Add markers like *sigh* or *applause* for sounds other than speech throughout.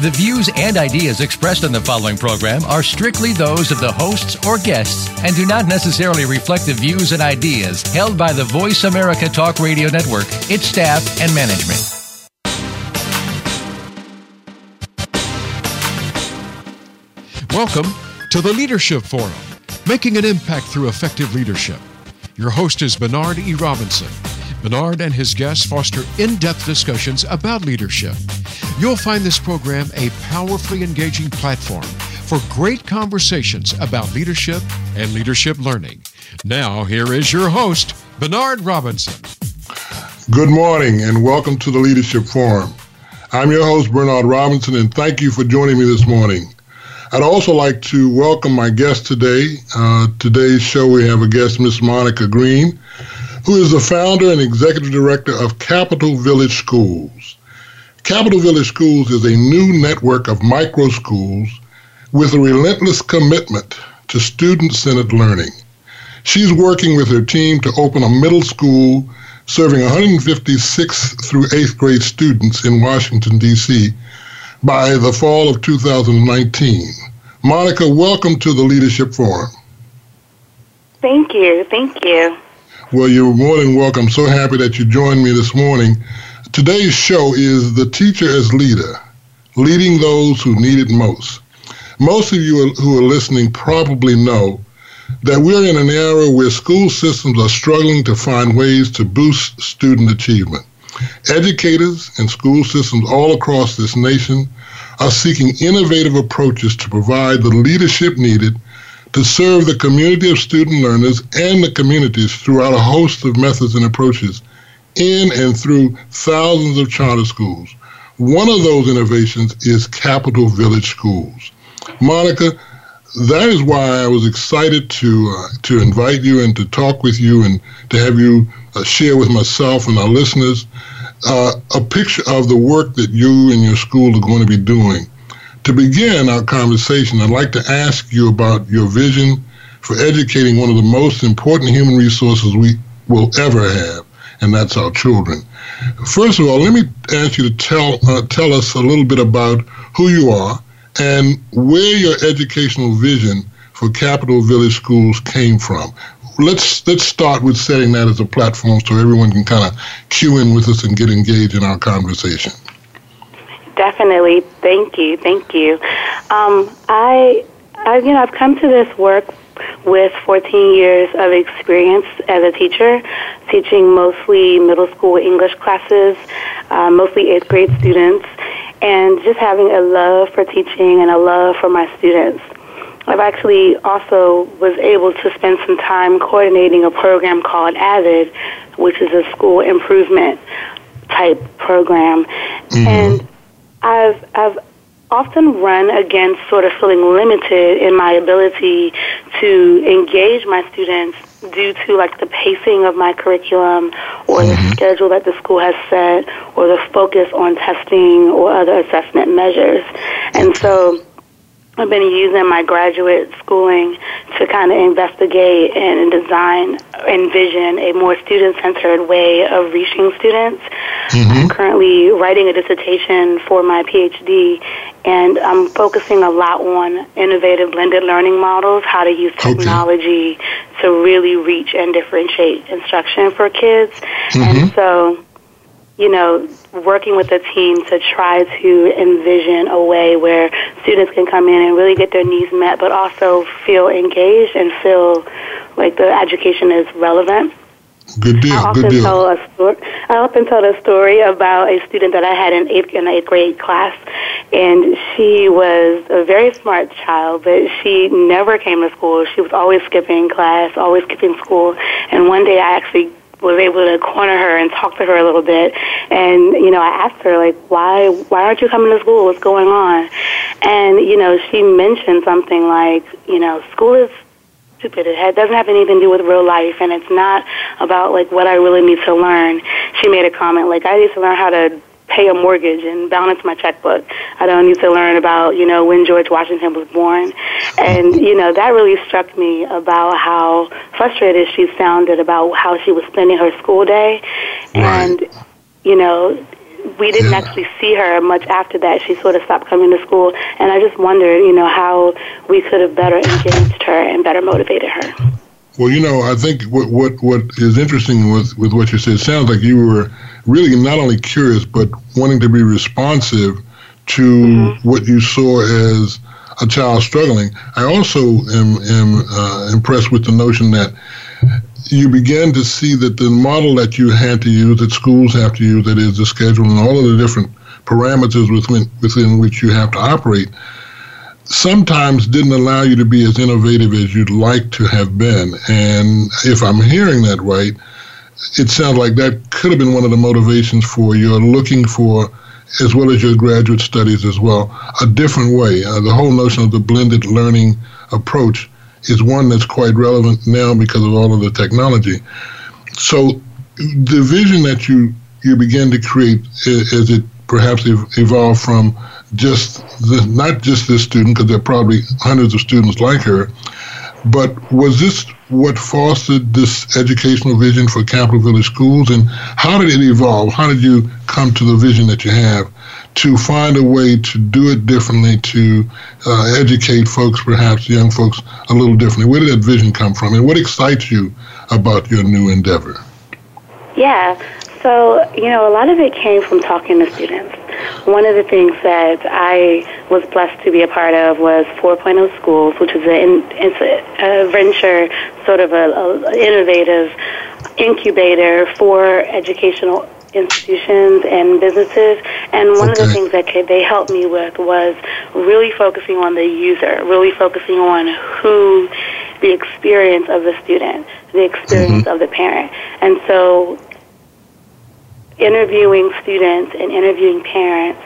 The views and ideas expressed on the following program are strictly those of the hosts or guests and do not necessarily reflect the views and ideas held by the Voice America Talk Radio Network, its staff, and management. Welcome to the Leadership Forum, making an impact through effective leadership. Your host is Bernard E. Robinson. Bernard and his guests foster in depth discussions about leadership. You'll find this program a powerfully engaging platform for great conversations about leadership and leadership learning. Now, here is your host, Bernard Robinson. Good morning and welcome to the Leadership Forum. I'm your host, Bernard Robinson, and thank you for joining me this morning. I'd also like to welcome my guest today. Uh, today's show, we have a guest, Miss Monica Green, who is the founder and executive director of Capital Village Schools. Capital Village Schools is a new network of micro schools with a relentless commitment to student centered learning. She's working with her team to open a middle school serving 156 through 8th grade students in Washington, D.C. by the fall of 2019. Monica, welcome to the Leadership Forum. Thank you. Thank you. Well, you're more than welcome. So happy that you joined me this morning. Today's show is The Teacher as Leader, leading those who need it most. Most of you who are listening probably know that we're in an era where school systems are struggling to find ways to boost student achievement. Educators and school systems all across this nation are seeking innovative approaches to provide the leadership needed to serve the community of student learners and the communities throughout a host of methods and approaches in and through thousands of charter schools. One of those innovations is Capital Village Schools. Monica, that is why I was excited to uh, to invite you and to talk with you and to have you uh, share with myself and our listeners uh, a picture of the work that you and your school are going to be doing. To begin our conversation, I'd like to ask you about your vision for educating one of the most important human resources we will ever have, and that's our children. First of all, let me ask you to tell uh, tell us a little bit about who you are and where your educational vision for Capital Village Schools came from. Let's let's start with setting that as a platform so everyone can kind of cue in with us and get engaged in our conversation. Definitely, thank you, thank you. Um, I, I, you know, I've come to this work with 14 years of experience as a teacher, teaching mostly middle school English classes, uh, mostly eighth grade students, and just having a love for teaching and a love for my students. I've actually also was able to spend some time coordinating a program called AVID, which is a school improvement type program. Mm-hmm. And I've I've often run against sort of feeling limited in my ability to engage my students due to like the pacing of my curriculum or mm-hmm. the schedule that the school has set or the focus on testing or other assessment measures. And so I've been using my graduate schooling to kind of investigate and design, envision a more student-centered way of reaching students. Mm-hmm. I'm currently writing a dissertation for my PhD, and I'm focusing a lot on innovative blended learning models, how to use technology okay. to really reach and differentiate instruction for kids. Mm-hmm. And so you know, working with the team to try to envision a way where students can come in and really get their needs met, but also feel engaged and feel like the education is relevant. Good deal. I often good deal. tell a story. I often tell a story about a student that I had in eighth in the eighth grade class, and she was a very smart child, but she never came to school. She was always skipping class, always skipping school. And one day, I actually was able to corner her and talk to her a little bit. And you know, I asked her like, why why aren't you coming to school? What's going on? And you know, she mentioned something like, you know, school is stupid. It doesn't have anything to do with real life, and it's not about like what I really need to learn. She made a comment like, I need to learn how to pay a mortgage and balance my checkbook. I don't need to learn about, you know, when George Washington was born. And, you know, that really struck me about how frustrated she sounded about how she was spending her school day. And, you know, we didn't yeah. actually see her much after that. She sort of stopped coming to school, and I just wondered, you know, how we could have better engaged her and better motivated her. Well, you know, I think what what what is interesting with with what you said sounds like you were really not only curious but wanting to be responsive to mm-hmm. what you saw as a child struggling. I also am am uh, impressed with the notion that you began to see that the model that you had to use, that schools have to use, that is the schedule and all of the different parameters within within which you have to operate sometimes didn't allow you to be as innovative as you'd like to have been. And if I'm hearing that right, it sounds like that could have been one of the motivations for your looking for, as well as your graduate studies as well, a different way. Uh, the whole notion of the blended learning approach is one that's quite relevant now because of all of the technology. So the vision that you you begin to create as it perhaps evolved from just the, not just this student, because there are probably hundreds of students like her, but was this what fostered this educational vision for Capital Village Schools? And how did it evolve? How did you come to the vision that you have to find a way to do it differently, to uh, educate folks, perhaps young folks, a little differently? Where did that vision come from? And what excites you about your new endeavor? Yeah. So, you know, a lot of it came from talking to students. One of the things that I was blessed to be a part of was 4.0 Schools, which is an it's a, a venture, sort of a, a innovative incubator for educational institutions and businesses. And one okay. of the things that they helped me with was really focusing on the user, really focusing on who the experience of the student, the experience mm-hmm. of the parent. And so interviewing students and interviewing parents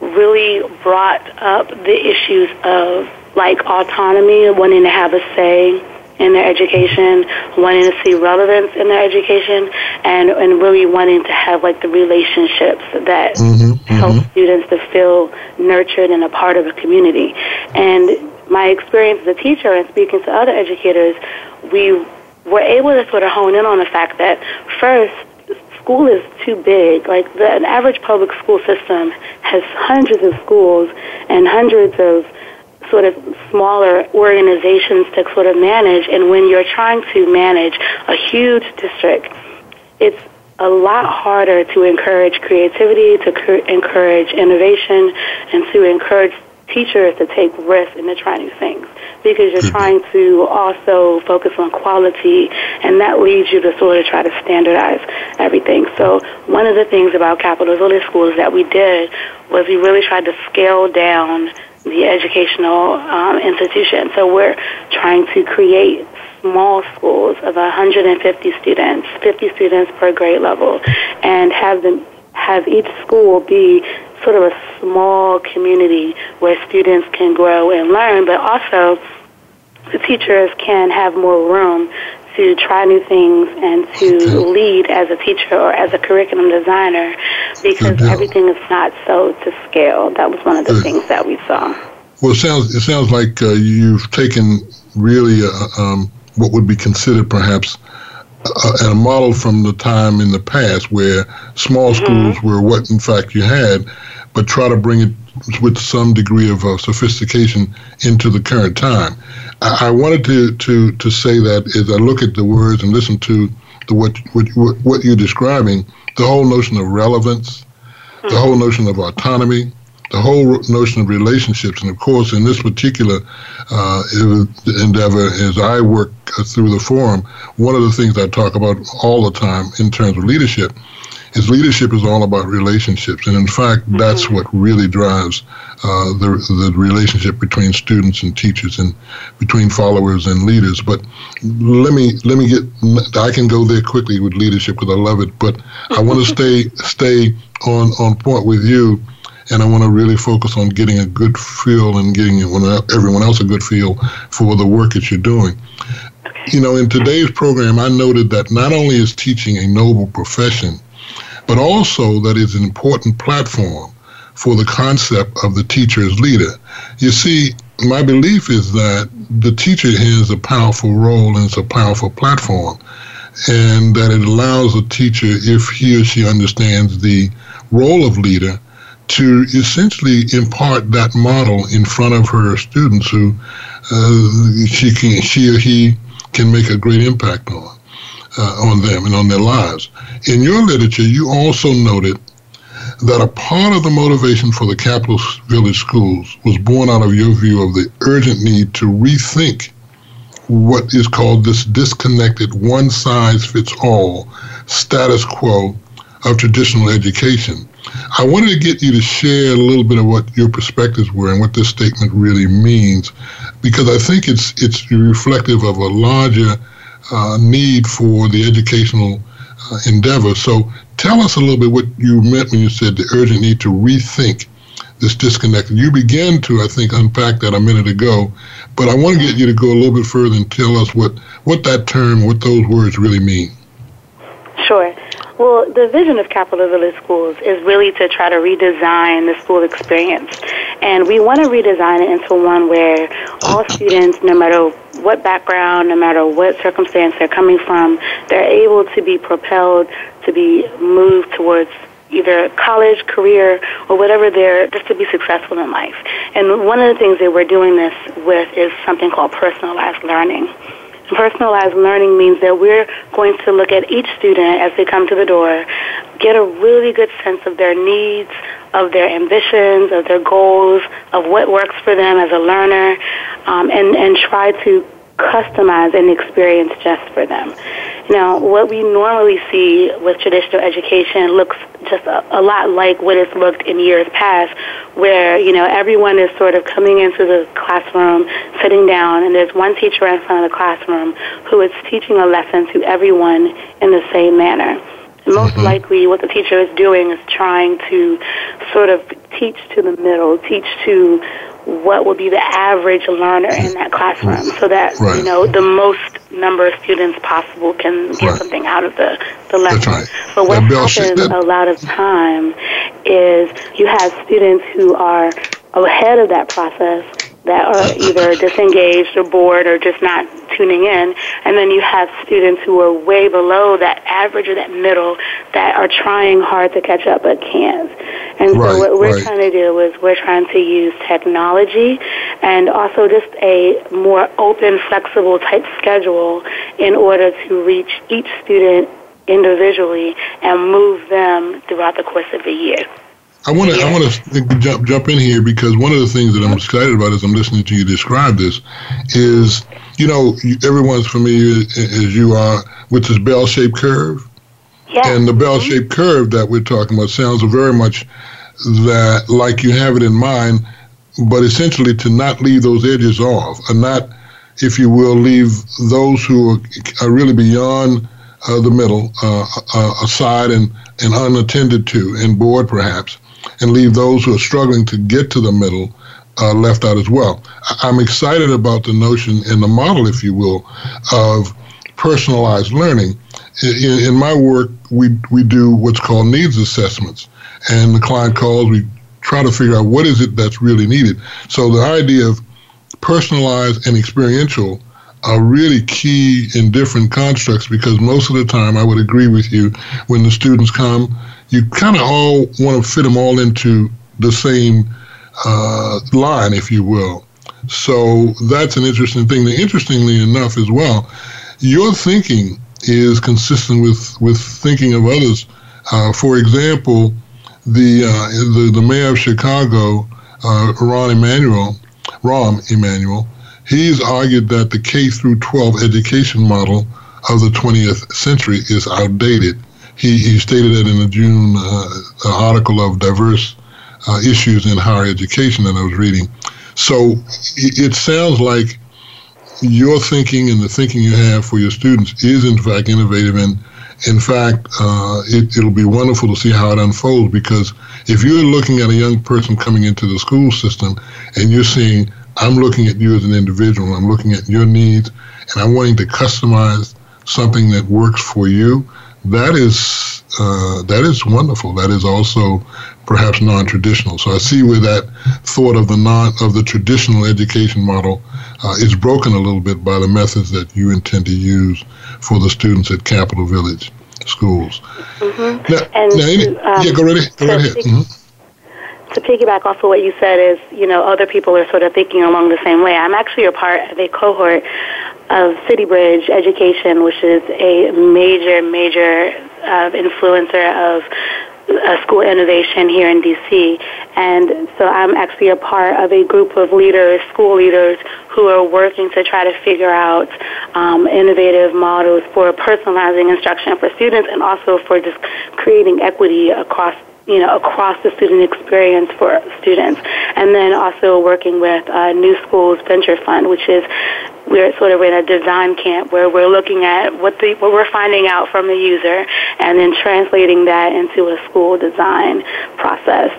really brought up the issues of like autonomy, wanting to have a say in their education, wanting to see relevance in their education, and, and really wanting to have like the relationships that mm-hmm, help mm-hmm. students to feel nurtured and a part of a community. And my experience as a teacher and speaking to other educators, we were able to sort of hone in on the fact that first, school is too big. Like the, an average public school system has hundreds of schools and hundreds of sort of smaller organizations to sort of manage. And when you're trying to manage a huge district, it's a lot harder to encourage creativity, to cur- encourage innovation, and to encourage teachers to take risks and to try new things because you're mm-hmm. trying to also focus on quality and that leads you to sort of try to standardize everything. So one of the things about Capital Village Schools that we did was we really tried to scale down the educational um, institution. So we're trying to create small schools of 150 students, 50 students per grade level, and have them have each school be sort of a small community where students can grow and learn, but also the teachers can have more room to try new things and to lead as a teacher or as a curriculum designer because everything is not so to scale. That was one of the Good. things that we saw. Well, it sounds it sounds like uh, you've taken really uh, um, what would be considered perhaps a, a, model from the time in the past where small mm-hmm. schools were what in fact you had, but try to bring it with some degree of uh, sophistication into the current time. I, I, wanted to, to, to say that as I look at the words and listen to the what, what, what you're describing, the whole notion of relevance, mm-hmm. the whole notion of autonomy, the whole notion of relationships. And of course, in this particular uh, endeavor, as I work through the forum, one of the things I talk about all the time in terms of leadership is leadership is all about relationships, and in fact, mm-hmm. that's what really drives uh, the the relationship between students and teachers, and between followers and leaders. But let me let me get I can go there quickly with leadership because I love it, but I want to *laughs* stay stay on on point with you and I want to really focus on getting a good feel and getting everyone else a good feel for the work that you're doing. You know, in today's program, I noted that not only is teaching a noble profession, but also that it's an important platform for the concept of the teacher as leader. You see, my belief is that the teacher has a powerful role and it's a powerful platform, and that it allows a teacher, if he or she understands the role of leader, to essentially impart that model in front of her students who uh, she can she or he can make a great impact on uh, on them and on their lives. In your literature, you also noted that a part of the motivation for the Capital Village schools was born out of your view of the urgent need to rethink what is called this disconnected one size fits all status quo of traditional education. I wanted to get you to share a little bit of what your perspectives were and what this statement really means, because I think it's it's reflective of a larger uh, need for the educational uh, endeavor. So tell us a little bit what you meant when you said the urgent need to rethink this disconnect. You began to, I think, unpack that a minute ago, but I want to get you to go a little bit further and tell us what, what that term, what those words really mean. Well, the vision of Capital Village Schools is really to try to redesign the school experience. And we want to redesign it into one where all students, no matter what background, no matter what circumstance they're coming from, they're able to be propelled to be moved towards either college, career, or whatever they're just to be successful in life. And one of the things that we're doing this with is something called personalized learning. Personalized learning means that we're going to look at each student as they come to the door, get a really good sense of their needs, of their ambitions, of their goals, of what works for them as a learner, um, and, and try to customize an experience just for them. Now, what we normally see with traditional education looks just a, a lot like what it's looked in years past, where, you know, everyone is sort of coming into the classroom, sitting down, and there's one teacher in front of the classroom who is teaching a lesson to everyone in the same manner. Most mm-hmm. likely, what the teacher is doing is trying to sort of teach to the middle, teach to what would be the average learner in that classroom so that right. you know the most number of students possible can get right. something out of the, the lesson. Right. But what happens a lot of time is you have students who are ahead of that process that are either disengaged or bored or just not tuning in. And then you have students who are way below that average or that middle that are trying hard to catch up but can't. And right, so what we're right. trying to do is we're trying to use technology and also just a more open, flexible type schedule in order to reach each student individually and move them throughout the course of the year. I want to I want to jump jump in here because one of the things that I'm excited about as I'm listening to you describe this is you know everyone's familiar as you are with this bell-shaped curve, yeah. and the bell-shaped curve that we're talking about sounds very much that like you have it in mind, but essentially to not leave those edges off and not, if you will, leave those who are, are really beyond uh, the middle uh, uh, aside and, and unattended to and bored perhaps and leave those who are struggling to get to the middle uh, left out as well. I'm excited about the notion and the model, if you will, of personalized learning. In, in, my work, we, we do what's called needs assessments. And the client calls, we try to figure out what is it that's really needed. So the idea of personalized and experiential are really key in different constructs because most of the time I would agree with you when the students come you kind of all want to fit them all into the same uh, line, if you will. So that's an interesting thing. interestingly enough, as well, your thinking is consistent with, with thinking of others. Uh, for example, the, uh, the the mayor of Chicago, uh, Ron Emanuel, Rahm Emanuel, he's argued that the K through 12 education model of the 20th century is outdated he, he stated that in a June uh, article of diverse uh, issues in higher education that I was reading. So it, it sounds like your thinking and the thinking you have for your students is in fact innovative and in fact, uh, it, it'll be wonderful to see how it unfolds because if you're looking at a young person coming into the school system and you're seeing, I'm looking at you as an individual, I'm looking at your needs, and I'm wanting to customize something that works for you, that is uh, that is wonderful. That is also perhaps non-traditional. So I see where that thought of the non of the traditional education model uh, is broken a little bit by the methods that you intend to use for the students at Capital Village schools. Mm-hmm. Now, and now any, um, yeah, go right, go right ahead. Mm-hmm. To piggyback off of what you said is, you know, other people are sort of thinking along the same way. I'm actually a part of a cohort of CityBridge Education, which is a major, major uh, influencer of uh, school innovation here in DC. And so I'm actually a part of a group of leaders, school leaders, who are working to try to figure out um, innovative models for personalizing instruction for students and also for just creating equity across you know, across the student experience for students. And then also working with uh, NewSchools Venture Fund, which is we're sort of in a design camp where we're looking at what the what we're finding out from the user and then translating that into a school design process.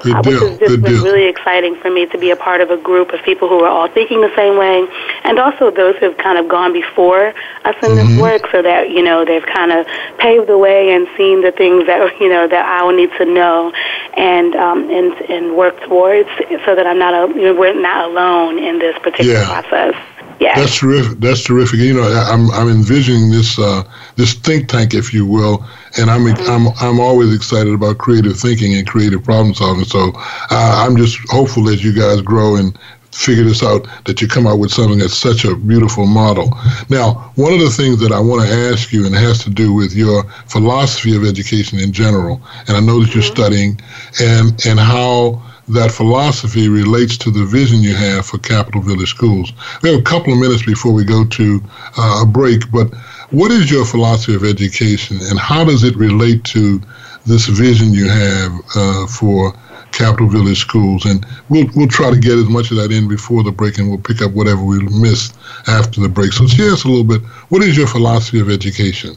Good uh, which has just been really exciting for me to be a part of a group of people who are all thinking the same way, and also those who have kind of gone before us in mm-hmm. this work, so that you know they've kind of paved the way and seen the things that *laughs* you know that I will need to know and um, and and work towards, so that I'm not a, you know, we're not alone in this particular yeah. process. Yeah. That's terrific. That's terrific. You know, I'm I'm envisioning this uh, this think tank, if you will, and I'm mm-hmm. I'm I'm always excited about creative thinking and creative problem solving. So uh, I'm just hopeful as you guys grow and figure this out that you come out with something that's such a beautiful model. Now, one of the things that I want to ask you, and it has to do with your philosophy of education in general, and I know that you're mm-hmm. studying, and and how that philosophy relates to the vision you have for Capital Village Schools. We have a couple of minutes before we go to uh, a break, but what is your philosophy of education and how does it relate to this vision you have uh, for Capital Village Schools? And we'll, we'll try to get as much of that in before the break and we'll pick up whatever we missed after the break. So share us a little bit. What is your philosophy of education?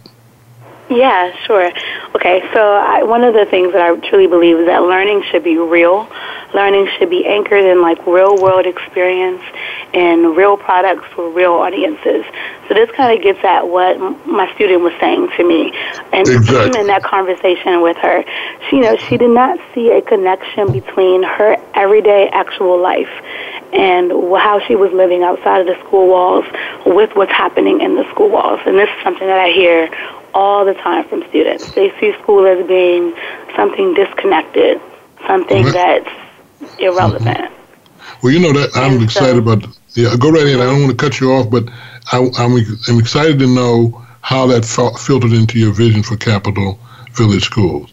Yeah, sure. Okay, so I, one of the things that I truly believe is that learning should be real. Learning should be anchored in like real world experience and real products for real audiences. So this kind of gets at what my student was saying to me, and exactly. in that conversation with her, she, you know, she did not see a connection between her everyday actual life and how she was living outside of the school walls with what's happening in the school walls. And this is something that I hear all the time from students. They see school as being something disconnected, something mm-hmm. that's irrelevant. Mm-hmm. Well, you know that I'm and excited so, about. Yeah, go right in. I don't want to cut you off, but I, am I'm, I'm excited to know how that filtered into your vision for Capital Village Schools.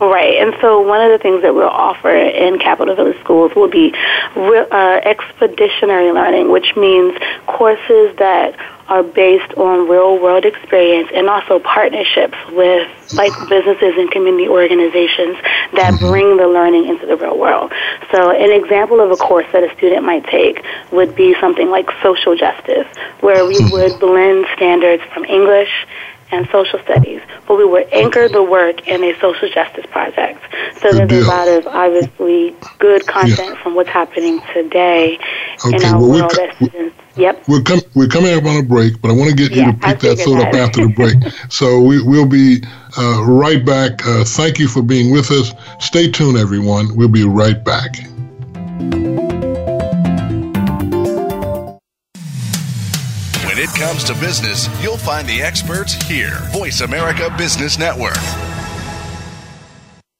Right, and so one of the things that we'll offer in Capital Village Schools will be uh, expeditionary learning, which means courses that are based on real world experience and also partnerships with like businesses and community organizations that mm-hmm. bring the learning into the real world. So an example of a course that a student might take would be something like social justice, where we mm-hmm. would blend standards from English and social studies, but we would anchor the work in a social justice project. So good there's deal. a lot of obviously good content yeah. from what's happening today okay, in our well, world as students Yep. We're, com- we're coming up on a break, but I want to get yeah, you to pick that thought up after the break. *laughs* so we, we'll be uh, right back. Uh, thank you for being with us. Stay tuned, everyone. We'll be right back. When it comes to business, you'll find the experts here. Voice America Business Network.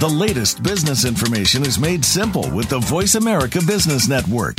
The latest business information is made simple with the Voice America Business Network.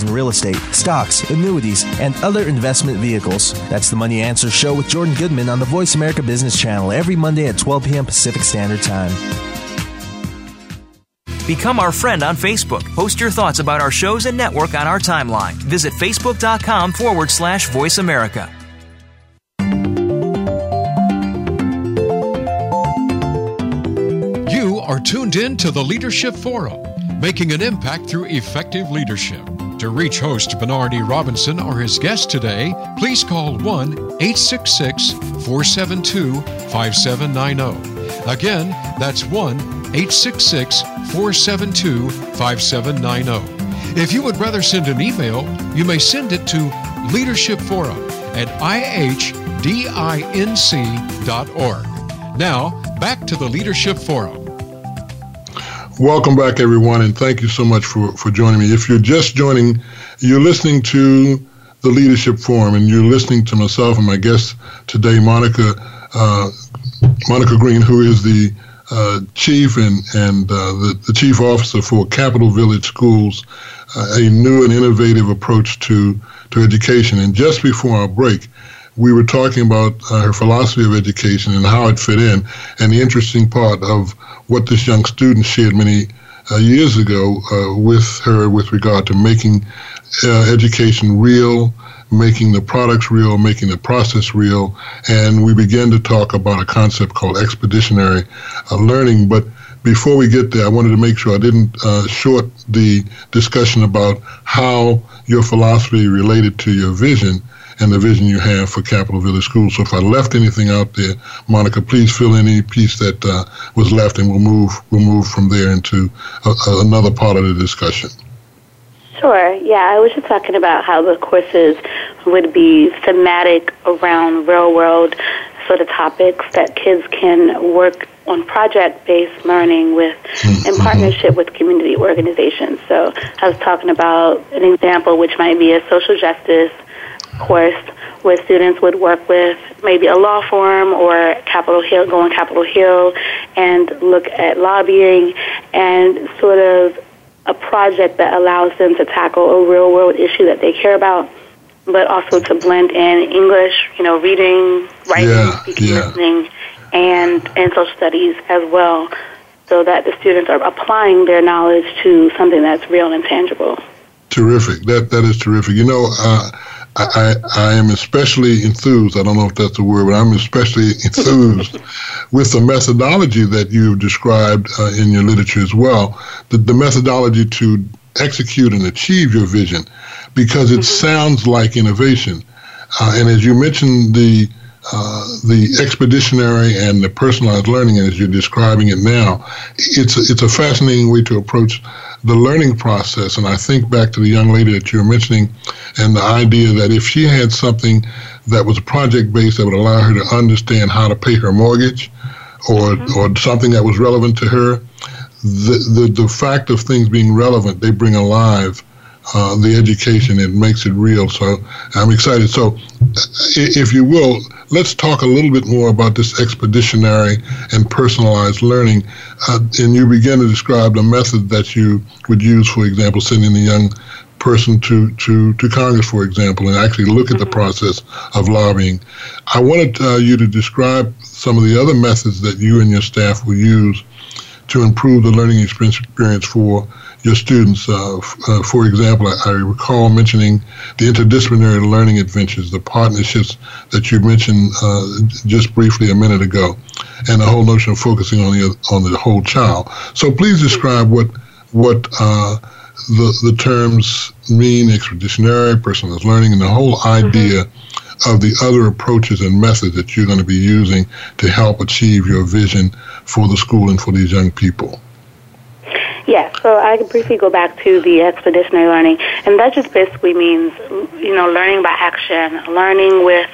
in real estate, stocks, annuities, and other investment vehicles. That's the Money Answer Show with Jordan Goodman on the Voice America Business Channel every Monday at 12 p.m. Pacific Standard Time. Become our friend on Facebook. Post your thoughts about our shows and network on our timeline. Visit facebook.com forward slash voice America. You are tuned in to the Leadership Forum, making an impact through effective leadership. To reach host Bernard E. Robinson or his guest today, please call 1 866 472 5790. Again, that's 1 866 472 5790. If you would rather send an email, you may send it to Leadership Forum at ihdinc.org. Now, back to the Leadership Forum. Welcome back, everyone, and thank you so much for, for joining me. If you're just joining, you're listening to the Leadership Forum, and you're listening to myself and my guest today, Monica uh, Monica Green, who is the uh, chief and and uh, the, the chief officer for Capital Village Schools, uh, a new and innovative approach to to education. And just before our break, we were talking about uh, her philosophy of education and how it fit in, and the interesting part of what this young student shared many uh, years ago uh, with her with regard to making uh, education real, making the products real, making the process real, and we began to talk about a concept called expeditionary uh, learning. But before we get there, I wanted to make sure I didn't uh, short the discussion about how your philosophy related to your vision and the vision you have for Capital Village Schools. So if I left anything out there, Monica, please fill in any piece that uh, was left, and we'll move we'll move from there into a, a, another part of the discussion. Sure. Yeah, I was just talking about how the courses would be thematic around real world sort of topics that kids can work on project-based learning with mm-hmm. in partnership with community organizations. So I was talking about an example which might be a social justice course where students would work with maybe a law firm or Capitol Hill, go on Capitol Hill and look at lobbying and sort of a project that allows them to tackle a real world issue that they care about, but also to blend in English, you know, reading, writing, yeah, speaking, yeah. listening, and, and social studies as well, so that the students are applying their knowledge to something that's real and tangible. Terrific. That that is terrific. You know, uh, I, I am especially enthused. I don't know if that's the word, but I'm especially *laughs* enthused with the methodology that you've described uh, in your literature as well. The, the methodology to execute and achieve your vision, because it mm-hmm. sounds like innovation. Uh, and as you mentioned, the uh, the expeditionary and the personalized learning, as you're describing it now, it's a, it's a fascinating way to approach the learning process. And I think back to the young lady that you were mentioning and the idea that if she had something that was project based that would allow her to understand how to pay her mortgage or, mm-hmm. or something that was relevant to her, the, the, the fact of things being relevant, they bring alive uh, the education. It makes it real. So I'm excited. So, if you will, let's talk a little bit more about this expeditionary and personalized learning. Uh, and you begin to describe the method that you would use, for example, sending a young person to, to, to Congress, for example, and actually look at the mm-hmm. process of lobbying. I wanted uh, you to describe some of the other methods that you and your staff will use to improve the learning experience for your students. Uh, f- uh, for example, I, I, recall mentioning the interdisciplinary learning adventures, the partnerships that you mentioned uh, just briefly a minute ago, and the whole notion of focusing on the on the whole child. So please describe what what uh, the the terms mean: expeditionary, personalized learning, and the whole idea. Mm-hmm. Of the other approaches and methods that you're going to be using to help achieve your vision for the school and for these young people. Yes, so I can briefly go back to the expeditionary learning, and that just basically means, you know, learning by action, learning with.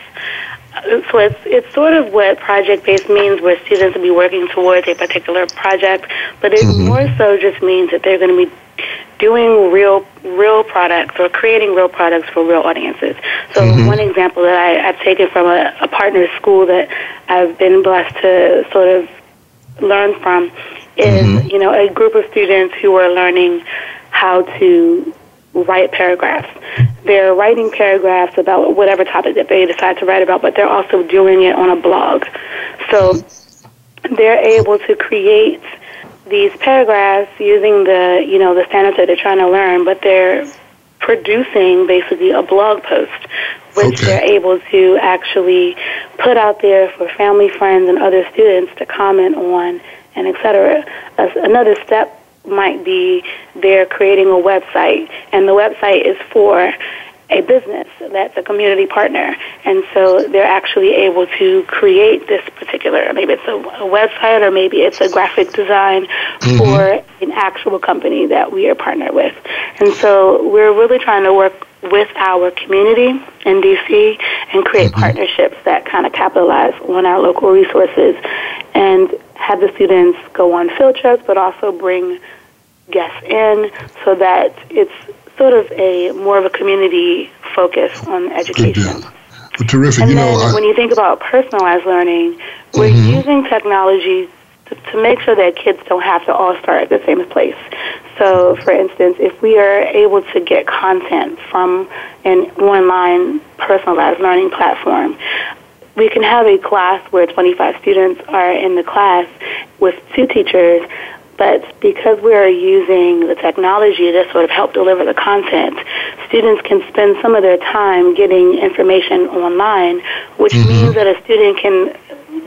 So it's it's sort of what project based means, where students will be working towards a particular project, but it mm-hmm. more so just means that they're going to be doing real real products or creating real products for real audiences. So mm-hmm. one example that I, I've taken from a, a partner school that I've been blessed to sort of learn from is mm-hmm. you know a group of students who are learning how to write paragraphs. They're writing paragraphs about whatever topic that they decide to write about, but they're also doing it on a blog. So they're able to create these paragraphs using the you know the standards that they're trying to learn, but they're producing basically a blog post which okay. they're able to actually put out there for family, friends, and other students to comment on and et etc. Another step might be they're creating a website, and the website is for a business that's a community partner. And so they're actually able to create this particular, maybe it's a, a website or maybe it's a graphic design mm-hmm. for an actual company that we are partnered with. And so we're really trying to work with our community in DC and create mm-hmm. partnerships that kind of capitalize on our local resources and have the students go on field trips, but also bring guests in so that it's sort of a more of a community focus on education. Good Well, terrific. And you then know, I, when you think about personalized learning, we're mm-hmm. using technology to, to make sure that kids don't have to all start at the same place. So, for instance, if we are able to get content from an online personalized learning platform, we can have a class where 25 students are in the class with two teachers, but because we are using the technology to sort of help deliver the content, students can spend some of their time getting information online, which mm-hmm. means that a student can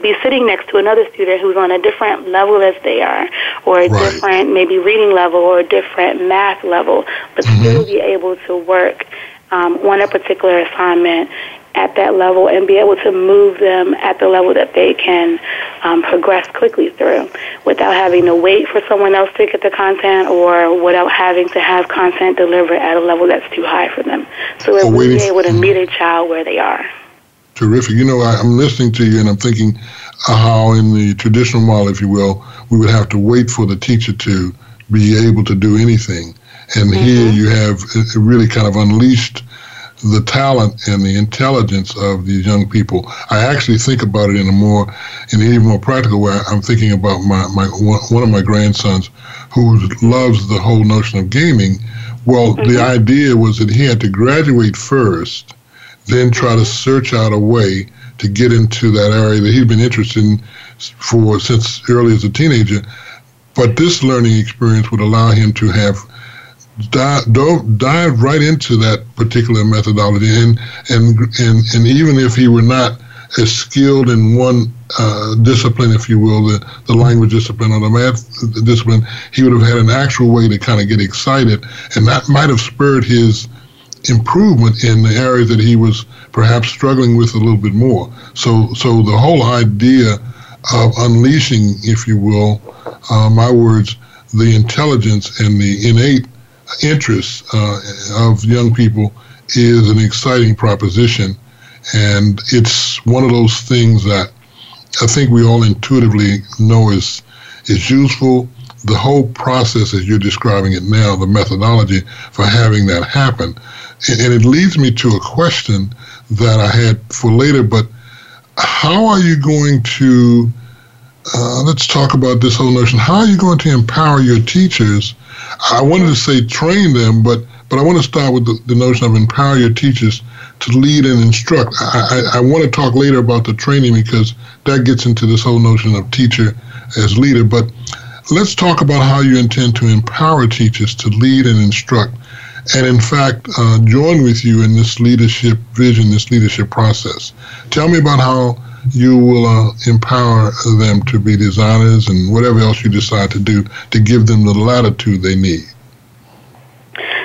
be sitting next to another student who's on a different level as they are, or a right. different maybe reading level or a different math level, but mm-hmm. still be able to work um, on a particular assignment at that level and be able to move them at the level that they can um, progress quickly through without having to wait for someone else to get the content or without having to have content delivered at a level that's too high for them. So we're really able to meet a child where they are. Terrific. You know, I, am listening to you and I'm thinking how in the traditional model, if you will, we would have to wait for the teacher to be able to do anything. And mm-hmm. here you have really kind of unleashed the talent and the intelligence of these young people. I actually think about it in a more, in an even more practical way. I'm thinking about my, my one of my grandsons who loves the whole notion of gaming. Well, mm-hmm. the idea was that he had to graduate first, then try to search out a way to get into that area that he'd been interested in for since early as a teenager. But this learning experience would allow him to have dive, right into that particular methodology, and and and and even if he were not as skilled in one uh, discipline, if you will, the, the language discipline or the math discipline, he would have had an actual way to kind of get excited, and that might have spurred his improvement in the areas that he was perhaps struggling with a little bit more. So, so the whole idea of unleashing, if you will, uh, my words, the intelligence and the innate interest uh, of young people is an exciting proposition. And it's one of those things that I think we all intuitively know is, is useful. The whole process, as you're describing it now, the methodology for having that happen. And, and it leads me to a question that I had for later, but how are you going to uh, let's talk about this whole notion. How are you going to empower your teachers? I wanted to say train them, but but I want to start with the, the notion of empower your teachers to lead and instruct. I, I, I want to talk later about the training because that gets into this whole notion of teacher as leader. But let's talk about how you intend to empower teachers to lead and instruct, and in fact, uh, join with you in this leadership vision, this leadership process. Tell me about how you will uh, empower them to be designers and whatever else you decide to do to give them the latitude they need.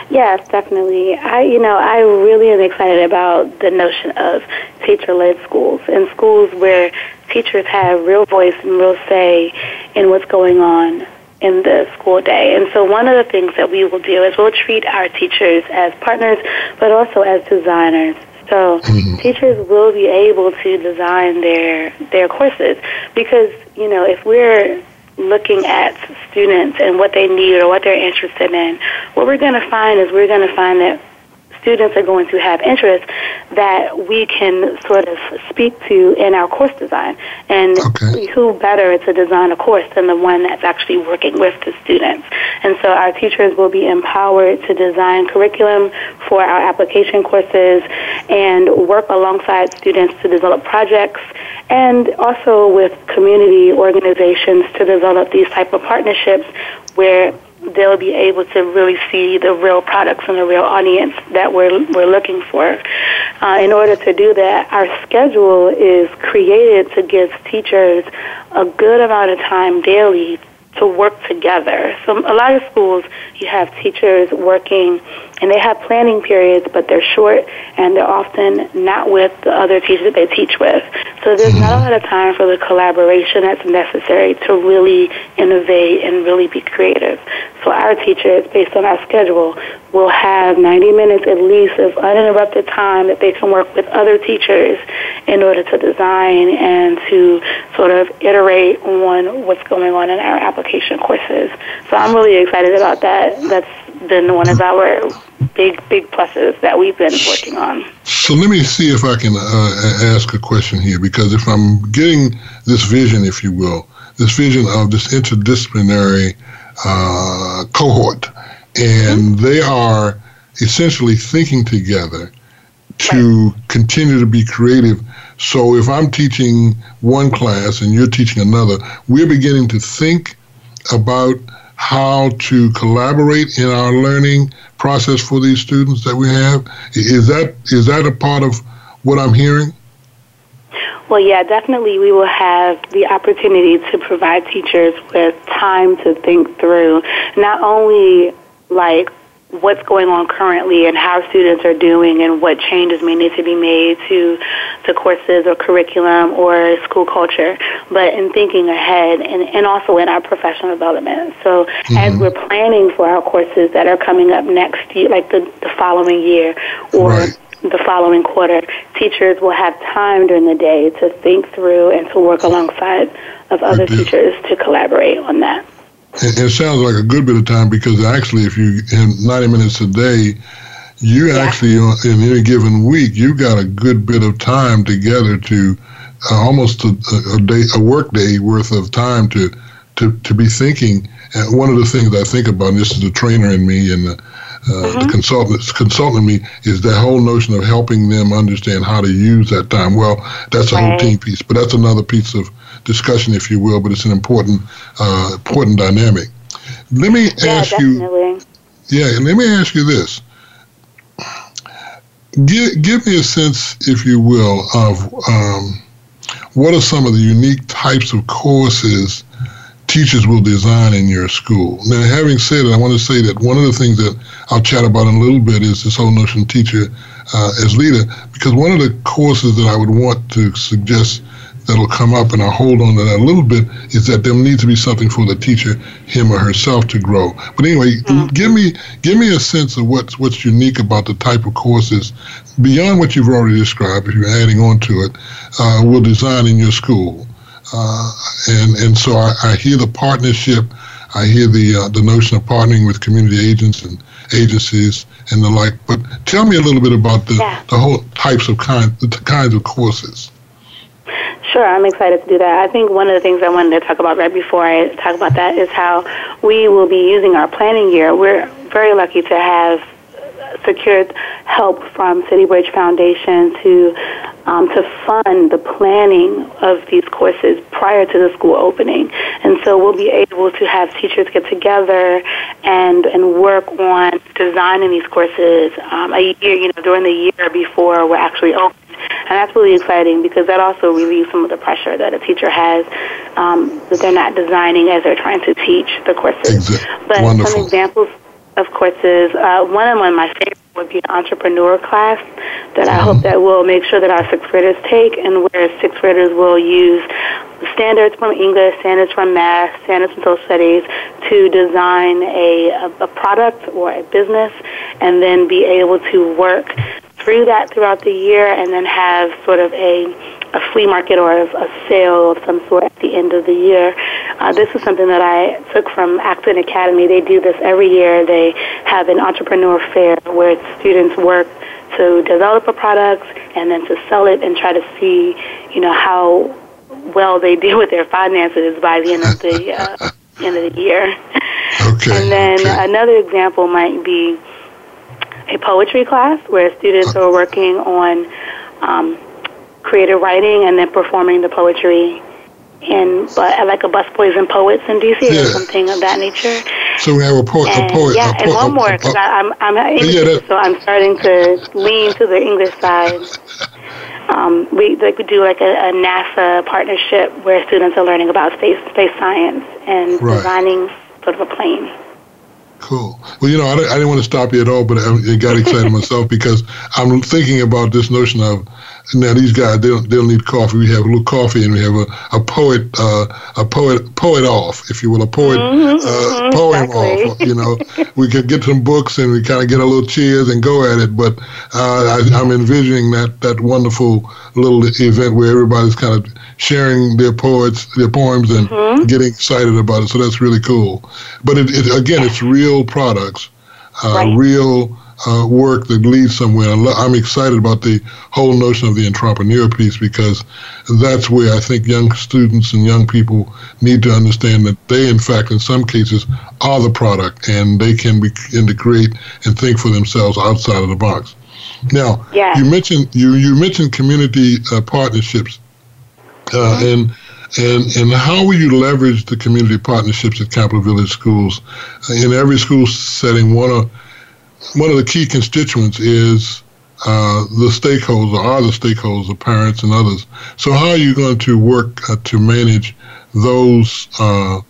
Yes, definitely. I, you know, I really am excited about the notion of teacher-led schools and schools where teachers have real voice and real say in what's going on in the school day. And so one of the things that we will do is we'll treat our teachers as partners, but also as designers. So mm-hmm. *laughs* teachers will be able to design their their courses because you know if we're looking at students and what they need or what they're interested in, what we're going to find is we're going to find that students are going to have interest that we can sort of speak to in our course design. And okay. who better to design a course than the one that's actually working with the students? And so our teachers will be empowered to design curriculum for our application courses and work alongside students to develop projects and also with community organizations to develop these type of partnerships where they'll be able to really see the real products and the real audience that we're we're looking for. Uh, in order to do that, our schedule is created to give teachers a good amount of time daily to work together. So a lot of schools, you have teachers working and they have planning periods, but they're short and they're often not with the other teachers that they teach with. So there's not a mm-hmm. lot of time for the collaboration that's necessary to really innovate and really be creative. So our teachers, based on our schedule, will have 90 minutes at least of uninterrupted time that they can work with other teachers in order to design and to sort of iterate on what's going on in our application courses. So I'm really excited about that. That's been one of our big, big pluses that we've been working on. So let me see if I can uh, ask a question here, because if I'm getting this vision, if you will, this vision of this interdisciplinary uh, cohort, and mm-hmm. they are essentially thinking together to right. continue to be creative. So if I'm teaching one class and you're teaching another, we're beginning to think about how to collaborate in our learning process for these students that we have. Is that is that a part of what I'm hearing? Well, yeah, definitely we will have the opportunity to provide teachers with time to think through not only like what's going on currently and how students are doing and what changes may need to be made to the courses or curriculum or school culture, but in thinking ahead and, and also in our professional development. So mm-hmm. as we're planning for our courses that are coming up next year, like the, the following year or right. the following quarter, teachers will have time during the day to think through and to work alongside of other teachers to collaborate on that. It, it, sounds like a good bit of time because actually, if you in 90 minutes a day, you yeah. actually in any given week you've got a good bit of time together to uh, almost a, a, day, a work day worth of time to to to be thinking. And one of the things I think about, and this is the trainer in me and the, uh, mm-hmm. the consultant consultant in me, is that whole notion of helping them understand how to use that time. Well, that's a right. whole team piece, but that's another piece of discussion, if you will, but it's an important uh, important dynamic. Let me yeah, ask definitely. you. Yeah, let me ask you this. Give, give me a sense, if you will, of um, what are some of the unique types of courses teachers will design in your school. Now, having said it, I want to say that one of the things that I'll chat about in a little bit is this whole notion of teacher uh, as leader, because one of the courses that I would want to suggest that'll come up, and I'll hold on to that a little bit, is that there needs to be something for the teacher, him or herself, to grow. But anyway, mm-hmm. give me give me a sense of what's what's unique about the type of courses beyond what you've already described. If you're adding on to it, uh, will design in your school, uh, and and so I, I, hear the partnership. I hear the uh, the notion of partnering with community agents and agencies and the like. But tell me a little bit about the, yeah. the whole types of kind the kinds of courses. Sure, I'm excited to do that. I think one of the things I wanted to talk about right before I talk about that is how we will be using our planning year. We're very lucky to have secured help from CityBridge Foundation to um, to fund the planning of these courses prior to the school opening. And so we'll be able to have teachers get together and and work on designing these courses um, a year, you know, during the year before we're actually open. And that's really exciting because that also relieves some of the pressure that a teacher has um, that they're not designing as they're trying to teach the courses. Exactly. But Wonderful. some examples of courses, uh, one of my favorite would be an entrepreneur class that I hope that we'll make sure that our sixth graders take, and where sixth graders will use standards from English, standards from math, standards from social studies to design a, a product or a business, and then be able to work through that throughout the year, and then have sort of a a flea market or a, a sale of some sort at the end of the year. Uh, this is something that I took from Accent Academy. They do this every year. They have an entrepreneur fair where students work to develop a product and then to sell it and try to see, you know, how well they *laughs* deal with their finances by the end of the uh, *laughs* end of the year. Okay. And then okay. another example might be a poetry class where students are working on um, creative writing and then performing the poetry in but like a Busboys and Poets in DC Yeah. or something of that nature. So we have a poet. And a poet. yeah, a and one more because I'm I'm English, Yeah, so I'm starting to lean to the English side. Um, we like we do like a, a NASA partnership where students are learning about space space science and Right. designing sort of a plane. Cool. Well, you know, I, didn't- I didn't want to stop you at all, but I, I got excited *laughs* myself because I'm thinking about this notion of now these guys they don't, they don't need coffee. We have a little coffee and we have a, a poet uh, a poet poet off, if you will, a poet uh, poem exactly. off. You know, *laughs* we could get some books and we kind of get a little cheers and go at it. But uh, I, I'm envisioning that that wonderful little event where everybody's kind of sharing their poets, their poems, and getting excited about it. So that's really cool. But it, it again, it's real products, uh, Right. real uh, work that leads somewhere. I'm excited about the whole notion of the entrepreneur piece because that's where I think young students and young people need to understand that they, in fact, in some cases, are the product and they can begin to create and think for themselves outside of the box. Now, Yeah. you mentioned you you mentioned community uh, partnerships, uh, and and and how will you leverage the community partnerships at Capital Village schools? In every school setting, one of one of the key constituents is uh, the stakeholders, or are the stakeholders, the parents and others. So how are you going to work uh, to manage those uh,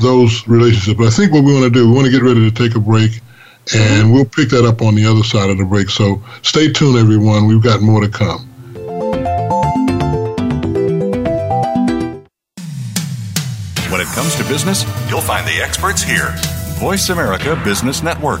those relationships? I think what we want to do, we want to get ready to take a break, and we'll pick that up on the other side of the break. So stay tuned, everyone. We've got more to come. When it comes to business, you'll find the experts here. Voice America Business Network.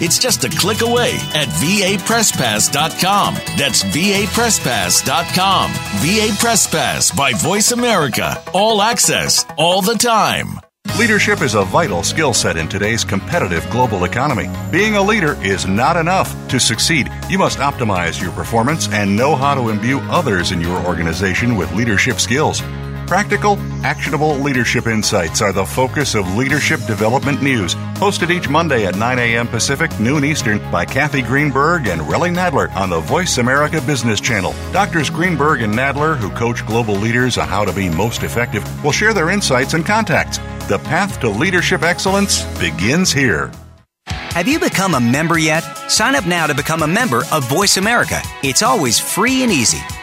It's just a click away at vapresspass.com. That's vapresspass.com. VA Press Pass by Voice America. All access, all the time. Leadership is a vital skill set in today's competitive global economy. Being a leader is not enough. To succeed, you must optimize your performance and know how to imbue others in your organization with leadership skills. Practical, actionable leadership insights are the focus of Leadership Development News, hosted each Monday at 9 a.m. Pacific, noon Eastern by Cathy Greenberg and Relly Nadler on the Voice America Business Channel. Doctors Greenberg and Nadler, who coach global leaders on how to be most effective, will share their insights and contacts. The path to leadership excellence begins here. Have you become a member yet? Sign up now to become a member of Voice America. It's always free and easy.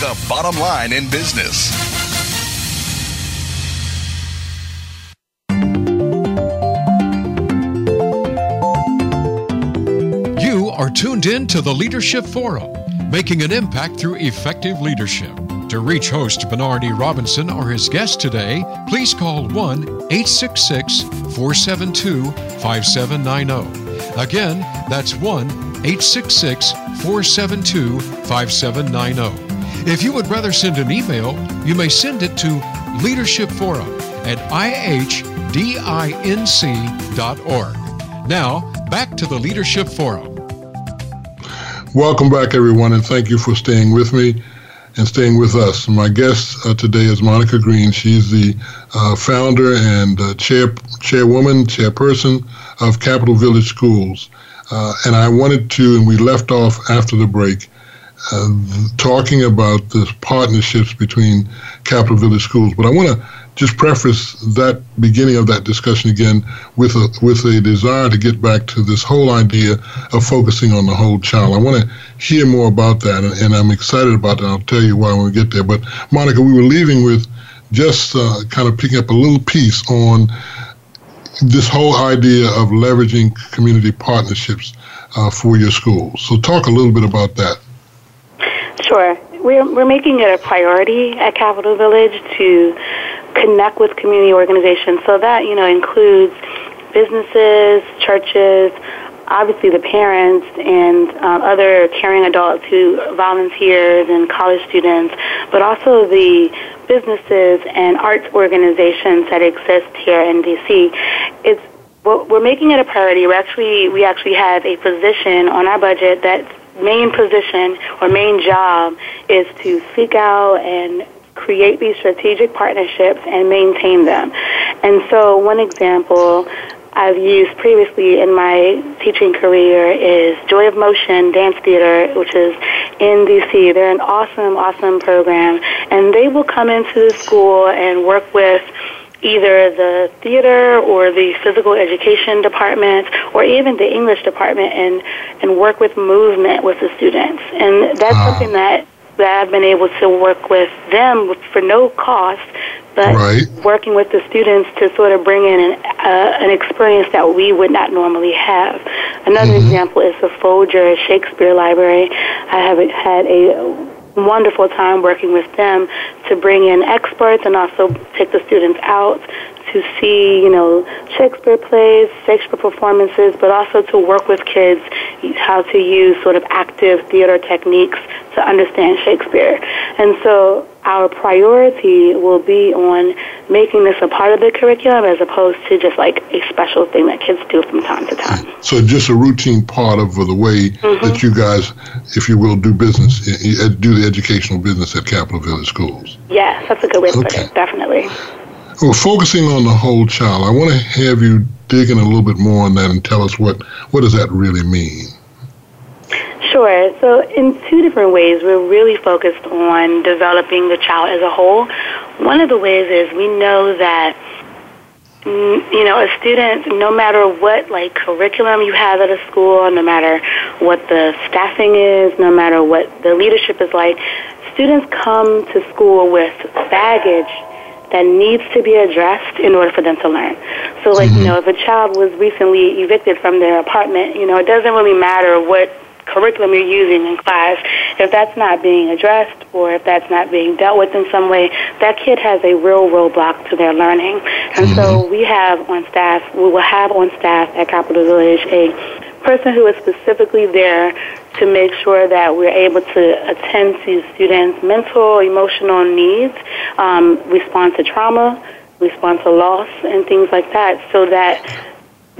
The bottom line in business. You are tuned in to the Leadership Forum. making an impact through effective leadership. To reach host Bernard E. Robinson or his guest today, please call 1 866 472 5790. Again, that's 1 866 472 5790. If you would rather send an email, you may send it to Leadership Forum at ihdinc.org. Now, back to the Leadership Forum. Welcome back, everyone, and thank you for staying with me and staying with us. My guest uh, today is Monica Green. She's the uh, founder and uh, chair, chairwoman, chairperson of Capital Village Schools. Uh, and I wanted to, and we left off after the break, talking about the partnerships between Capital Village Schools. But I want to just preface that beginning of that discussion again with a with a desire to get back to this whole idea of focusing on the whole child. I want to hear more about that, and, and I'm excited about that. I'll tell you why when we get there. But Monica, we were leaving with just uh, kind of picking up a little piece on this whole idea of leveraging community partnerships uh, for your schools. So talk a little bit about that. Sure. We're, we're making it a priority at Capital Village to connect with community organizations. So that, you know, includes businesses, churches, obviously the parents and um, other caring adults who volunteers and college students, but also the businesses and arts organizations that exist here in DC. It's we're making it a priority. We actually we actually have a position on our budget that main position or main job is to seek out and create these strategic partnerships and maintain them. And so one example I've used previously in my teaching career is Joy of Motion Dance Theater, which is in DC. They're an awesome, awesome program, and they will come into the school and work with either the theater or the physical education department or even the English department and, and work with movement with the students. And that's uh. something that that I've been able to work with them for no cost, but right. working with the students to sort of bring in an, uh, an experience that we would not normally have. Another mm-hmm. example is the Folger Shakespeare Library. I have had a wonderful time working with them to bring in experts and also take the students out to see, you know, Shakespeare plays, Shakespeare performances, but also to work with kids how to use sort of active theater techniques to understand Shakespeare. And so our priority will be on making this a part of the curriculum as opposed to just like a special thing that kids do from time to time. So just a routine part of the way mm-hmm. that you guys, if you will, do business, do the educational business at Capital Village Schools. Yes, that's a good way to okay. put it, definitely. Well, focusing on the whole child, I want to have you dig in a little bit more on that and tell us what, what does that really mean? Sure. So, in two different ways, we're really focused on developing the child as a whole. One of the ways is we know that mm, you know, a student, no matter what like curriculum you have at a school, no matter what the staffing is, no matter what the leadership is like, students come to school with baggage that needs to be addressed in order for them to learn. So, like, mm-hmm. you know, if a child was recently evicted from their apartment, you know, it doesn't really matter what curriculum you're using in class, if that's not being addressed or if that's not being dealt with in some way, that kid has a real roadblock to their learning. And mm-hmm. so we have on staff, we will have on staff at Capital Village a person who is specifically there to make sure that we're able to attend to students' mental, emotional needs, um, respond to trauma, respond to loss, and things like that, so that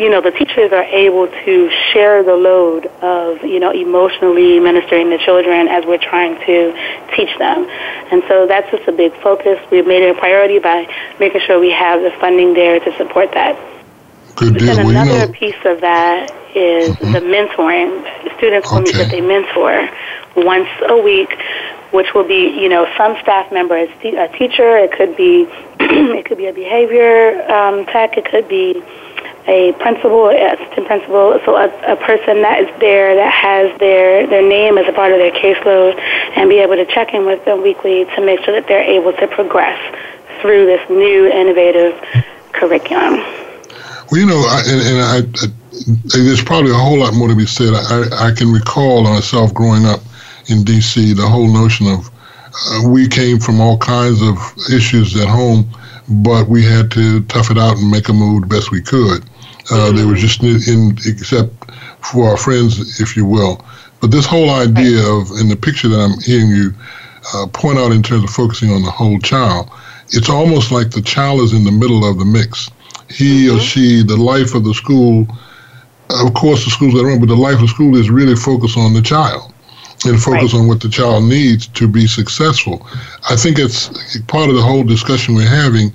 you know, the teachers are able to share the load of, you know, emotionally ministering to children as we're trying to teach them. And so that's just a big focus. We've made it a priority by making sure we have the funding there to support that. Good deal. Then another well, know. piece of that is mm-hmm. the mentoring. The students will okay. meet with a mentor once a week, which will be, you know, some staff member, a teacher. It could be, *clears throat* it could be a behavior um, tech. It could be a principal, assistant principal, so a, a person that is there that has their, their name as a part of their caseload and be able to check in with them weekly to make sure that they're able to progress through this new innovative curriculum. Well, you know, I, and, and I, I, there's probably a whole lot more to be said. I, I can recall myself growing up in D.C. The whole notion of uh, we came from all kinds of issues at home, but we had to tough it out and make a move the best we could. Uh, They were just in, in, except for our friends, if you will. But this whole idea of, in the picture that I'm hearing you uh, point out in terms of focusing on the whole child, it's almost like the child is in the middle of the mix. He mm-hmm. or she, the life of the school, of course, the school's to run, but the life of the school is really focused on the child and focus right. on what the child needs to be successful. I think it's part of the whole discussion we're having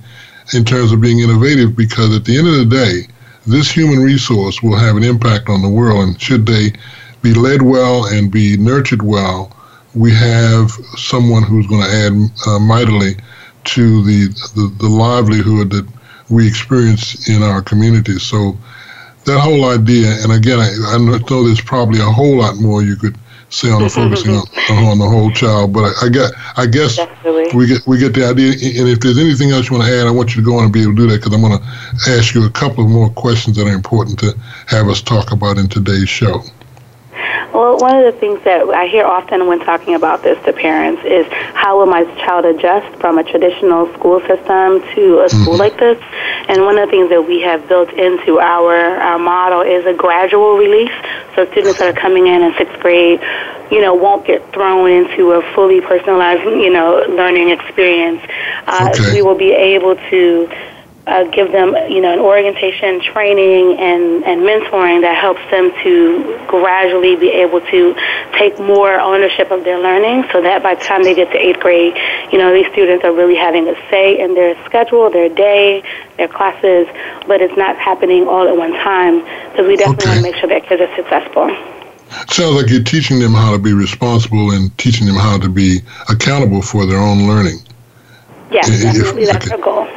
in terms of being innovative because at the end of the day, this human resource will have an impact on the world, and should they be led well and be nurtured well, we have someone who's going to add uh, mightily to the, the, the livelihood that we experience in our communities. So that whole idea, and again, I, I know there's probably a whole lot more you could say on the *laughs* focusing on, on, the whole child, but I, I get, I guess Definitely. we get we get the idea. And if there's anything else you want to add, I want you to go on and be able to do that because I'm going to ask you a couple of more questions that are important to have us talk about in today's show. Well, one of the things that I hear often when talking about this to parents is how will my child adjust from a traditional school system to a school mm-hmm. like this? And one of the things that we have built into our, our model is a gradual release. So students that are coming in in sixth grade, you know, won't get thrown into a fully personalized, you know, learning experience. Uh, okay. We will be able to uh, give them, you know, an orientation, training, and, and mentoring that helps them to gradually be able to take more ownership of their learning so that by the time they get to eighth grade, you know, these students are really having a say in their schedule, their day, their classes, but it's not happening all at one time because we definitely okay. want to make sure that kids are successful. Sounds like you're teaching them how to be responsible and teaching them how to be accountable for their own learning. Yes, definitely. That's okay. our goal.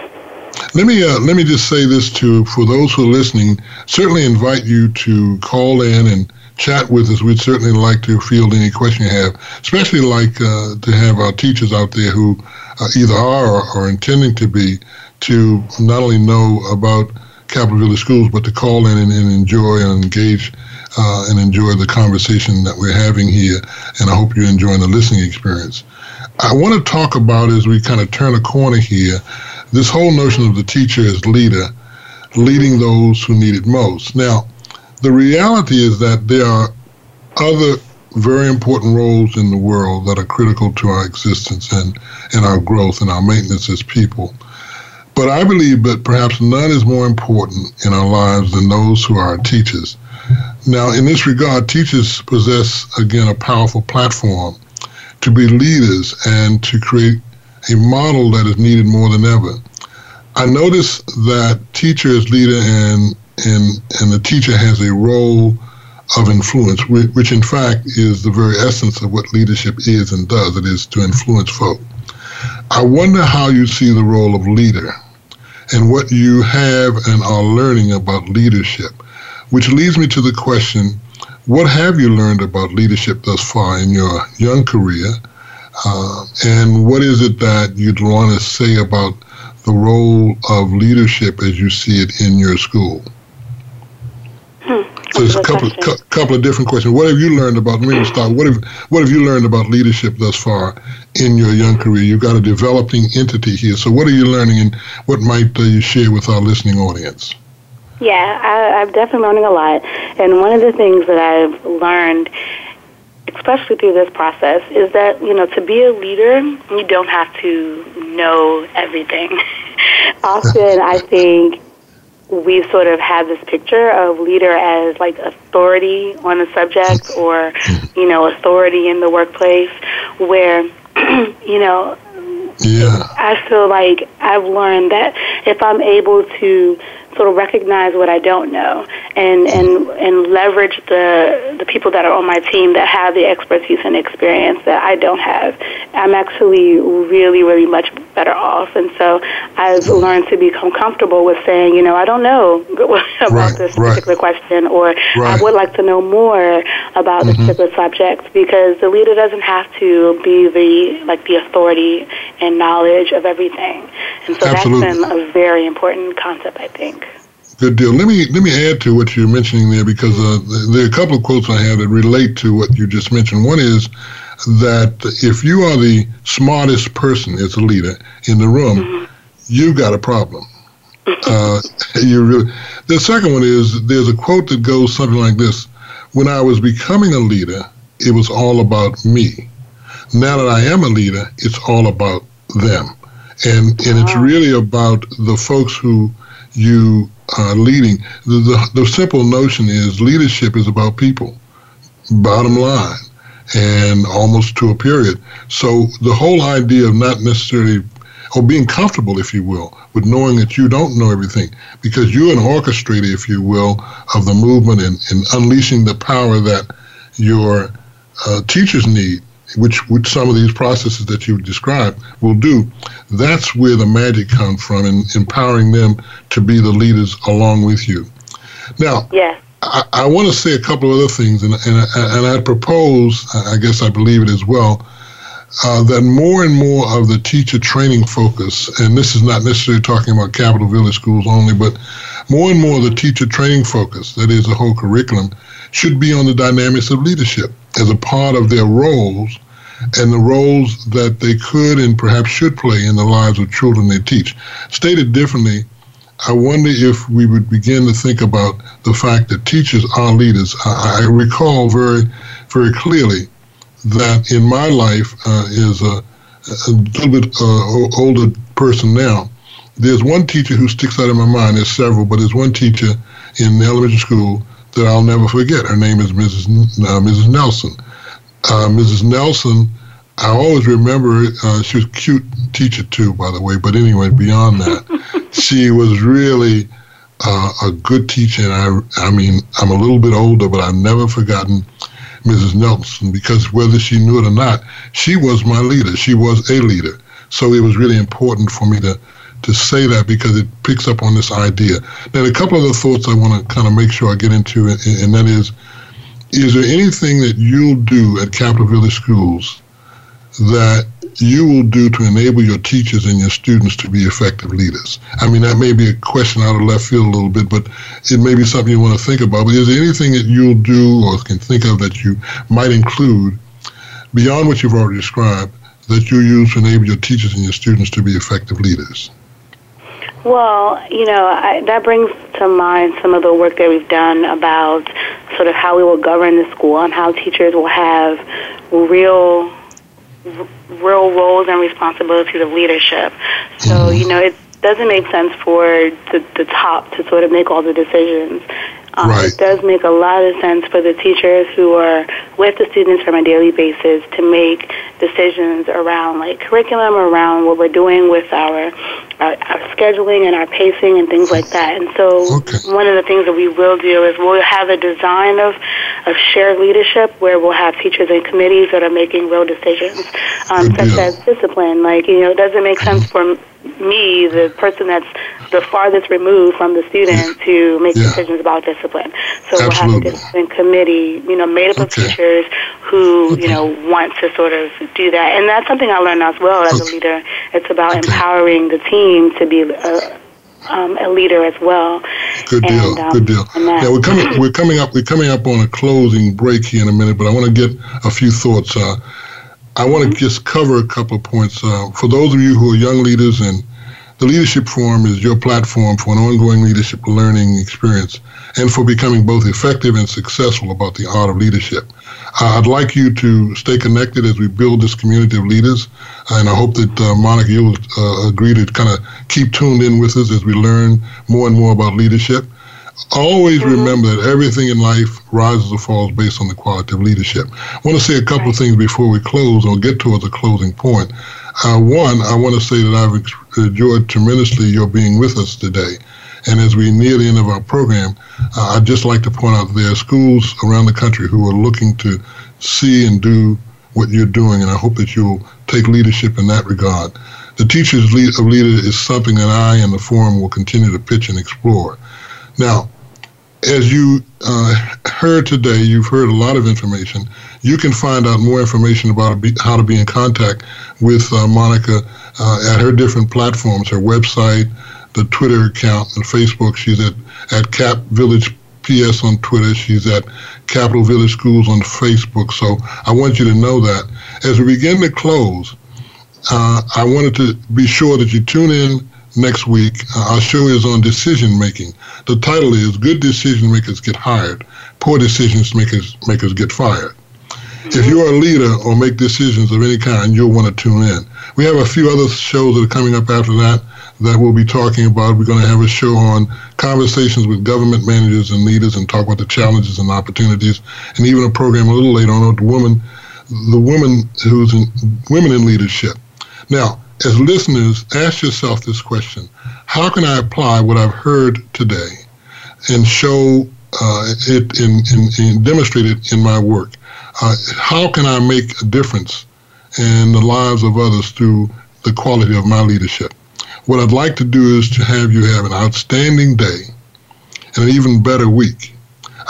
Let me uh, let me just say this to for those who are listening. Certainly invite you to call in and chat with us. We'd certainly like to field any question you have, especially like uh, to have our teachers out there who uh, either are or are intending to be to not only know about Capital Village Schools, but to call in and, and enjoy and engage uh, and enjoy the conversation that we're having here. And I hope you're enjoying the listening experience. I want to talk about as we kind of turn a corner here this whole notion of the teacher as leader, leading those who need it most. Now, the reality is that there are other very important roles in the world that are critical to our existence and, and our growth and our maintenance as people. But I believe that perhaps none is more important in our lives than those who are teachers. Now, in this regard, teachers possess, again, a powerful platform to be leaders and to create a model that is needed more than ever. I notice that teacher is leader and and and the teacher has a role of influence, which in fact is the very essence of what leadership is and does. It is to influence folk. I wonder how you see the role of leader and what you have and are learning about leadership, which leads me to the question what have you learned about leadership thus far in your young career? Uh, and what is it that you'd want to say about the role of leadership as you see it in your school? Hmm. So there's a couple, cu- couple of different questions. What have you learned about? Let me start. What have What have you learned about leadership thus far in your young career? You've got a developing entity here. So what are you learning, and what might uh, you share with our listening audience? Yeah, I, I'm definitely learning a lot. And one of the things that I've learned especially through this process, is that, you know, to be a leader, you don't have to know everything. *laughs* Often, I think we sort of have this picture of leader as like authority on a subject or, you know, authority in the workplace where, *clears throat* you know, yeah. I feel like I've learned that if I'm able to sort of recognize what I don't know and and and leverage the the people that are on my team that have the expertise and experience that I don't have. I'm actually really really much better off, and so I've learned to become comfortable with saying, you know, I don't know *laughs* about right, this right. particular question, or right. I would like to know more about mm-hmm. this particular subject because the leader doesn't have to be the like the authority and knowledge of everything, and so Absolutely. that's been a very important concept, I think. Good deal. Let me let me add to what you're mentioning there because uh, there are a couple of quotes I have that relate to what you just mentioned. One is, that if you are the smartest person as a leader in the room, mm-hmm. you've got a problem. Uh, *laughs* you really. The second one is there's a quote that goes something like this: "When I was becoming a leader, it was all about me. Now that I am a leader, it's all about them." And and it's really about the folks who you are leading. The, the, the simple notion is leadership is about people. Bottom line and almost to a period. So the whole idea of not necessarily or being comfortable, if you will, with knowing that you don't know everything, because you're an orchestrator, if you will, of the movement and, and unleashing the power that your uh, teachers need, which, which some of these processes that you described will do. That's where the magic comes from, in empowering them to be the leaders along with you. Now, yes. I, I want to say a couple of other things, and, and, and I propose, I guess I believe it as well, uh, that more and more of the teacher training focus, and this is not necessarily talking about Capital Village schools only, but more and more of the teacher training focus, that is the whole curriculum, should be on the dynamics of leadership as a part of their roles and the roles that they could and perhaps should play in the lives of children they teach. Stated differently, I wonder if we would begin to think about the fact that teachers are leaders. I, I recall very, very clearly that in my life uh, as a, a little bit uh, older person now, there's one teacher who sticks out in my mind. There's several, but there's one teacher in elementary school that I'll never forget. Her name is Mrs. N- uh, Mrs. Nelson. Uh, Mrs. Nelson, I always remember. Uh, she was a cute teacher too, by the way. But anyway, beyond that, *laughs* she was really uh, a good teacher. And I, I mean, I'm a little bit older, but I've never forgotten Mrs. Nelson because whether she knew it or not, she was my leader. She was a leader. So it was really important for me to to say that because it picks up on this idea. Now, a couple of the thoughts I want to kind of make sure I get into, and, and that is, is there anything that you'll do at Capital Village Schools that you will do to enable your teachers and your students to be effective leaders? I mean, that may be a question out of left field a little bit, but it may be something you want to think about. But is there anything that you'll do or can think of that you might include beyond what you've already described that you use to enable your teachers and your students to be effective leaders? Well, you know, I, that brings to mind some of the work that we've done about sort of how we will govern the school and how teachers will have real real roles and responsibilities of leadership. So, mm-hmm. you know, it doesn't make sense for the, the top to sort of make all the decisions. Um, right. It does make a lot of sense for the teachers who are with the students on a daily basis to make decisions around like curriculum, around what we're doing with our, our, our scheduling and our pacing and things like that. And so okay. one of the things that we will do is we'll have a design of, of shared leadership where we'll have teachers and committees that are making real decisions, um, such as discipline. Like, you know, doesn't make sense for me, the person that's the farthest removed from the student, to make yeah. decisions about discipline. So Absolutely. we'll have a discipline committee, you know, made up okay. of teachers who, okay. you know, want to sort of do that. And that's something I learned as well as okay. a leader. It's about empowering the team to be a, um, a leader as well. Good deal. Um, good deal. Yeah, we're coming. We're coming up. We're coming up on a closing break here in a minute, but I want to get a few thoughts. Uh, I want to mm-hmm. just cover a couple of points. Uh, for those of you who are young leaders, and the Leadership Forum is your platform for an ongoing leadership learning experience and for becoming both effective and successful about the art of leadership. Uh, I'd like you to stay connected as we build this community of leaders, and I hope that uh, Monica, you'll uh, agree to kind of keep tuned in with us as we learn more and more about leadership. Always remember that everything in life rises or falls based on the quality of leadership. I want to say a couple right. of things before we close or get towards a closing point. Uh, one, I want to say that I've enjoyed tremendously your being with us today. And as we near the end of our program, uh, I'd just like to point out there are schools around the country who are looking to see and do what you're doing, and I hope that you'll take leadership in that regard. The Teachers lead of Leader is something that I and the forum will continue to pitch and explore. Now, as you uh, heard today, you've heard a lot of information. You can find out more information about how to be in contact with uh, Monica uh, at her different platforms, her website, the Twitter account, and Facebook. She's at, at Cap Village PS on Twitter. She's at Capital Village Schools on Facebook. So I want you to know that. As we begin to close, uh, I wanted to be sure that you tune in next week. Uh, our show is on decision making. The title is Good Decision Makers Get Hired, Poor Decisions Makers, makers Get Fired. If you're a leader or make decisions of any kind, you'll want to tune in. We have a few other shows that are coming up after that that we'll be talking about. We're going to have a show on conversations with government managers and leaders and talk about the challenges and opportunities, and even a program a little later on with the woman, the woman who's in women in leadership. Now, as listeners, ask yourself this question: How can I apply what I've heard today and show uh, it in demonstrate it in my work? Uh, how can I make a difference in the lives of others through the quality of my leadership? What I'd like to do is to have you have an outstanding day and an even better week.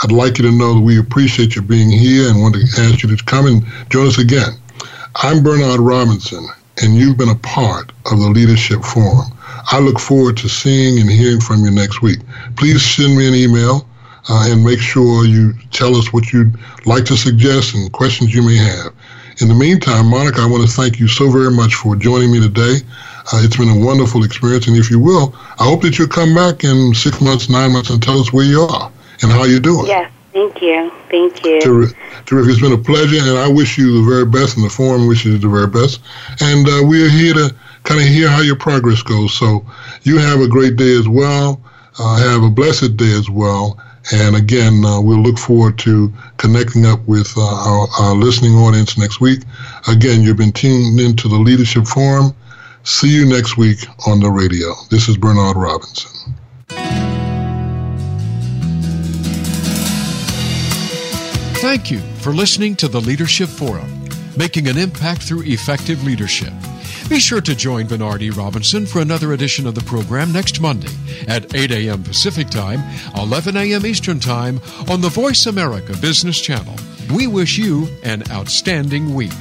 I'd like you to know that we appreciate you being here and want to ask you to come and join us again. I'm Bernard Robinson, and you've been a part of the Leadership Forum. I look forward to seeing and hearing from you next week. Please send me an email uh, and make sure you tell us what you'd like to suggest and questions you may have. In the meantime, Monica, I want to thank you so very much for joining me today. Uh, it's been a wonderful experience, and if you will, I hope that you'll come back in six months, nine months, and tell us where you are and how you're doing. Yes, thank you, thank you. Terrific. Terrific. It's been a pleasure, and I wish you the very best, and the forum wishes you the very best. And uh, we're here to kind of hear how your progress goes. So you have a great day as well. Uh, have a blessed day as well. And again, uh, we'll look forward to connecting up with uh, our, our, listening audience next week. Again, you've been tuned into the Leadership Forum. See you next week on the radio. This is Bernard Robinson. Thank you for listening to the Leadership Forum, making an impact through effective leadership. Be sure to join Bernard E. Robinson for another edition of the program next Monday at 8 a.m. Pacific Time, 11 a.m. Eastern Time on the Voice America Business Channel. We wish you an outstanding week.